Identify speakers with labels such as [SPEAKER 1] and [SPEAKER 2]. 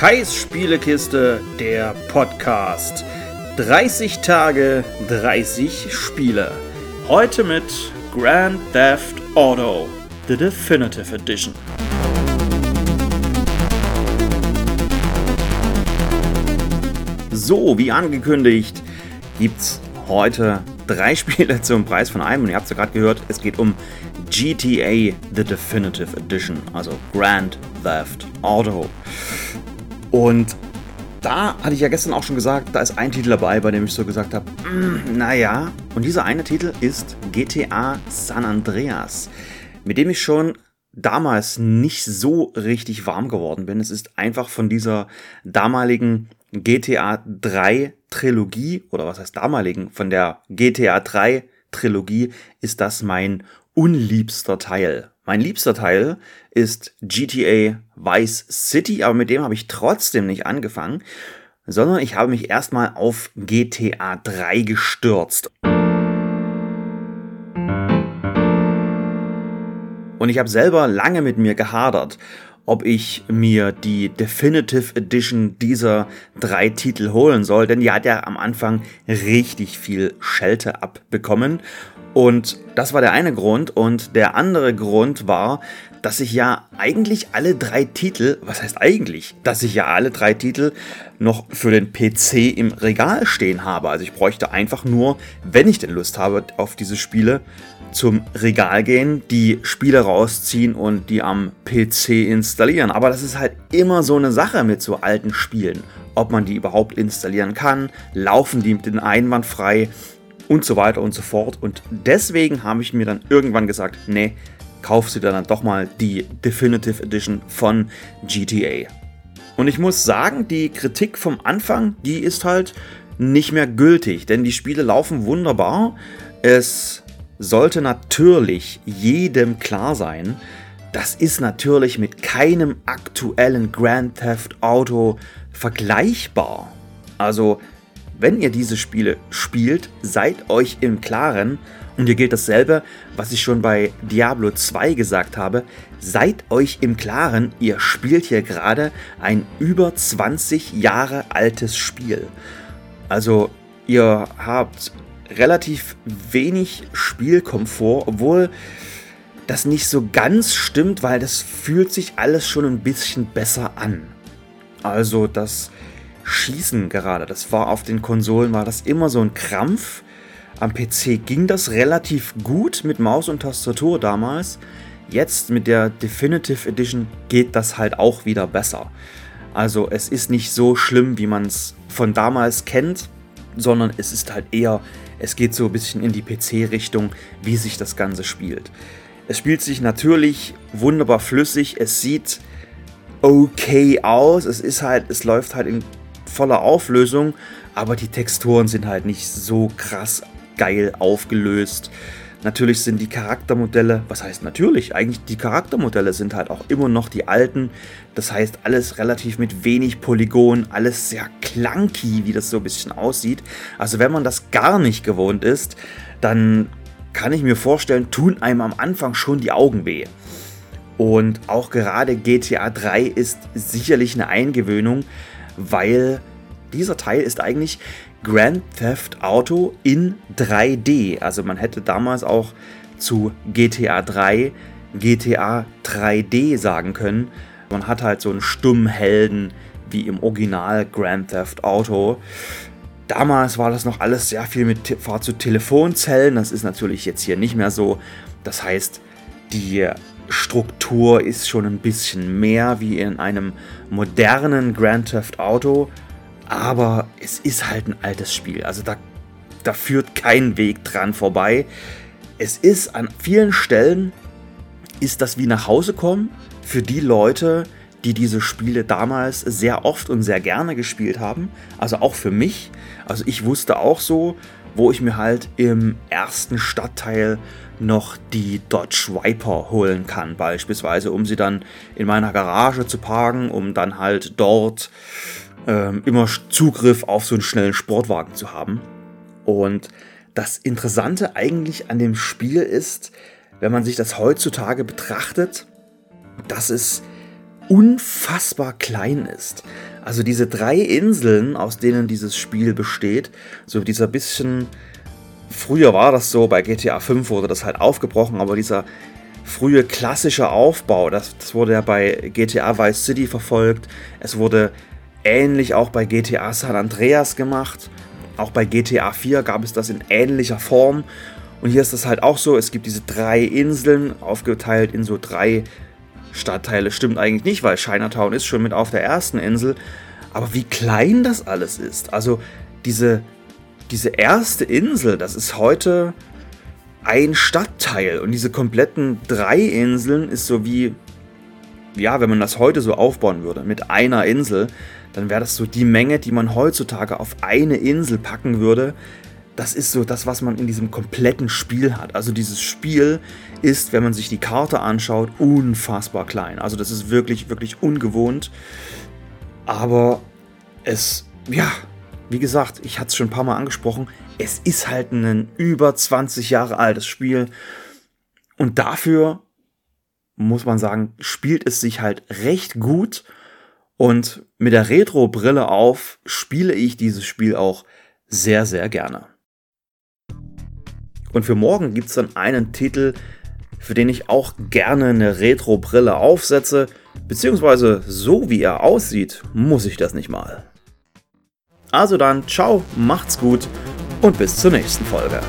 [SPEAKER 1] Kais Spielekiste, der Podcast. 30 Tage, 30 Spiele. Heute mit Grand Theft Auto, The Definitive Edition. So, wie angekündigt, gibt's heute drei Spiele zum Preis von einem. Und ihr habt es ja gerade gehört, es geht um GTA The Definitive Edition, also Grand Theft Auto. Und da hatte ich ja gestern auch schon gesagt, da ist ein Titel dabei, bei dem ich so gesagt habe, mm, naja. Und dieser eine Titel ist GTA San Andreas, mit dem ich schon damals nicht so richtig warm geworden bin. Es ist einfach von dieser damaligen GTA 3 Trilogie, oder was heißt damaligen, von der GTA 3 Trilogie ist das mein unliebster Teil. Mein liebster Teil ist GTA Vice City, aber mit dem habe ich trotzdem nicht angefangen, sondern ich habe mich erstmal auf GTA 3 gestürzt. Und ich habe selber lange mit mir gehadert, ob ich mir die Definitive Edition dieser drei Titel holen soll, denn die hat ja am Anfang richtig viel Schelte abbekommen. Und das war der eine Grund. Und der andere Grund war, dass ich ja eigentlich alle drei Titel, was heißt eigentlich, dass ich ja alle drei Titel noch für den PC im Regal stehen habe. Also ich bräuchte einfach nur, wenn ich denn Lust habe auf diese Spiele, zum Regal gehen, die Spiele rausziehen und die am PC installieren. Aber das ist halt immer so eine Sache mit so alten Spielen. Ob man die überhaupt installieren kann, laufen die mit den einwandfrei und so weiter und so fort. Und deswegen habe ich mir dann irgendwann gesagt, nee, kauf sie dann doch mal die Definitive Edition von GTA. Und ich muss sagen, die Kritik vom Anfang, die ist halt nicht mehr gültig, denn die Spiele laufen wunderbar. Es sollte natürlich jedem klar sein, das ist natürlich mit keinem aktuellen Grand Theft Auto vergleichbar. Also, wenn ihr diese Spiele spielt, seid euch im Klaren, und hier gilt dasselbe, was ich schon bei Diablo 2 gesagt habe, seid euch im Klaren, ihr spielt hier gerade ein über 20 Jahre altes Spiel. Also ihr habt relativ wenig Spielkomfort, obwohl das nicht so ganz stimmt, weil das fühlt sich alles schon ein bisschen besser an. Also das Schießen gerade, das war auf den Konsolen, war das immer so ein Krampf. Am PC ging das relativ gut mit Maus und Tastatur damals. Jetzt mit der Definitive Edition geht das halt auch wieder besser. Also es ist nicht so schlimm, wie man es von damals kennt, sondern es ist halt eher es geht so ein bisschen in die PC-Richtung, wie sich das Ganze spielt. Es spielt sich natürlich wunderbar flüssig, es sieht okay aus, es ist halt, es läuft halt in voller Auflösung, aber die Texturen sind halt nicht so krass geil aufgelöst. Natürlich sind die Charaktermodelle, was heißt natürlich? Eigentlich die Charaktermodelle sind halt auch immer noch die alten. Das heißt, alles relativ mit wenig Polygon, alles sehr clunky, wie das so ein bisschen aussieht. Also wenn man das gar nicht gewohnt ist, dann kann ich mir vorstellen, tun einem am Anfang schon die Augen weh. Und auch gerade GTA 3 ist sicherlich eine Eingewöhnung, weil dieser Teil ist eigentlich Grand Theft Auto in 3D. Also man hätte damals auch zu GTA 3 GTA 3D sagen können. Man hat halt so einen stummen Helden wie im Original Grand Theft Auto. Damals war das noch alles sehr viel mit Fahrt zu Telefonzellen. Das ist natürlich jetzt hier nicht mehr so. Das heißt, die Struktur ist schon ein bisschen mehr wie in einem modernen Grand Theft Auto. Aber es ist halt ein altes Spiel. Also da, da führt kein Weg dran vorbei. Es ist an vielen Stellen, ist das wie nach Hause kommen für die Leute, die diese Spiele damals sehr oft und sehr gerne gespielt haben. Also auch für mich. Also ich wusste auch so, wo ich mir halt im ersten Stadtteil noch die Dodge Viper holen kann, beispielsweise, um sie dann in meiner Garage zu parken, um dann halt dort ähm, immer Zugriff auf so einen schnellen Sportwagen zu haben. Und das Interessante eigentlich an dem Spiel ist, wenn man sich das heutzutage betrachtet, dass es unfassbar klein ist. Also diese drei Inseln, aus denen dieses Spiel besteht, so dieser bisschen, früher war das so, bei GTA 5 wurde das halt aufgebrochen, aber dieser frühe klassische Aufbau, das, das wurde ja bei GTA Vice City verfolgt, es wurde ähnlich auch bei GTA San Andreas gemacht, auch bei GTA 4 gab es das in ähnlicher Form. Und hier ist das halt auch so, es gibt diese drei Inseln, aufgeteilt in so drei Stadtteile stimmt eigentlich nicht, weil Chinatown ist schon mit auf der ersten Insel. Aber wie klein das alles ist. Also diese, diese erste Insel, das ist heute ein Stadtteil. Und diese kompletten drei Inseln ist so wie, ja, wenn man das heute so aufbauen würde, mit einer Insel, dann wäre das so die Menge, die man heutzutage auf eine Insel packen würde, das ist so das, was man in diesem kompletten Spiel hat. Also dieses Spiel ist, wenn man sich die Karte anschaut, unfassbar klein. Also das ist wirklich, wirklich ungewohnt. Aber es, ja, wie gesagt, ich hatte es schon ein paar Mal angesprochen, es ist halt ein über 20 Jahre altes Spiel. Und dafür muss man sagen, spielt es sich halt recht gut. Und mit der Retro-Brille auf spiele ich dieses Spiel auch sehr, sehr gerne. Und für morgen gibt es dann einen Titel, für den ich auch gerne eine Retro-Brille aufsetze, beziehungsweise so wie er aussieht, muss ich das nicht mal. Also dann, ciao, macht's gut und bis zur nächsten Folge.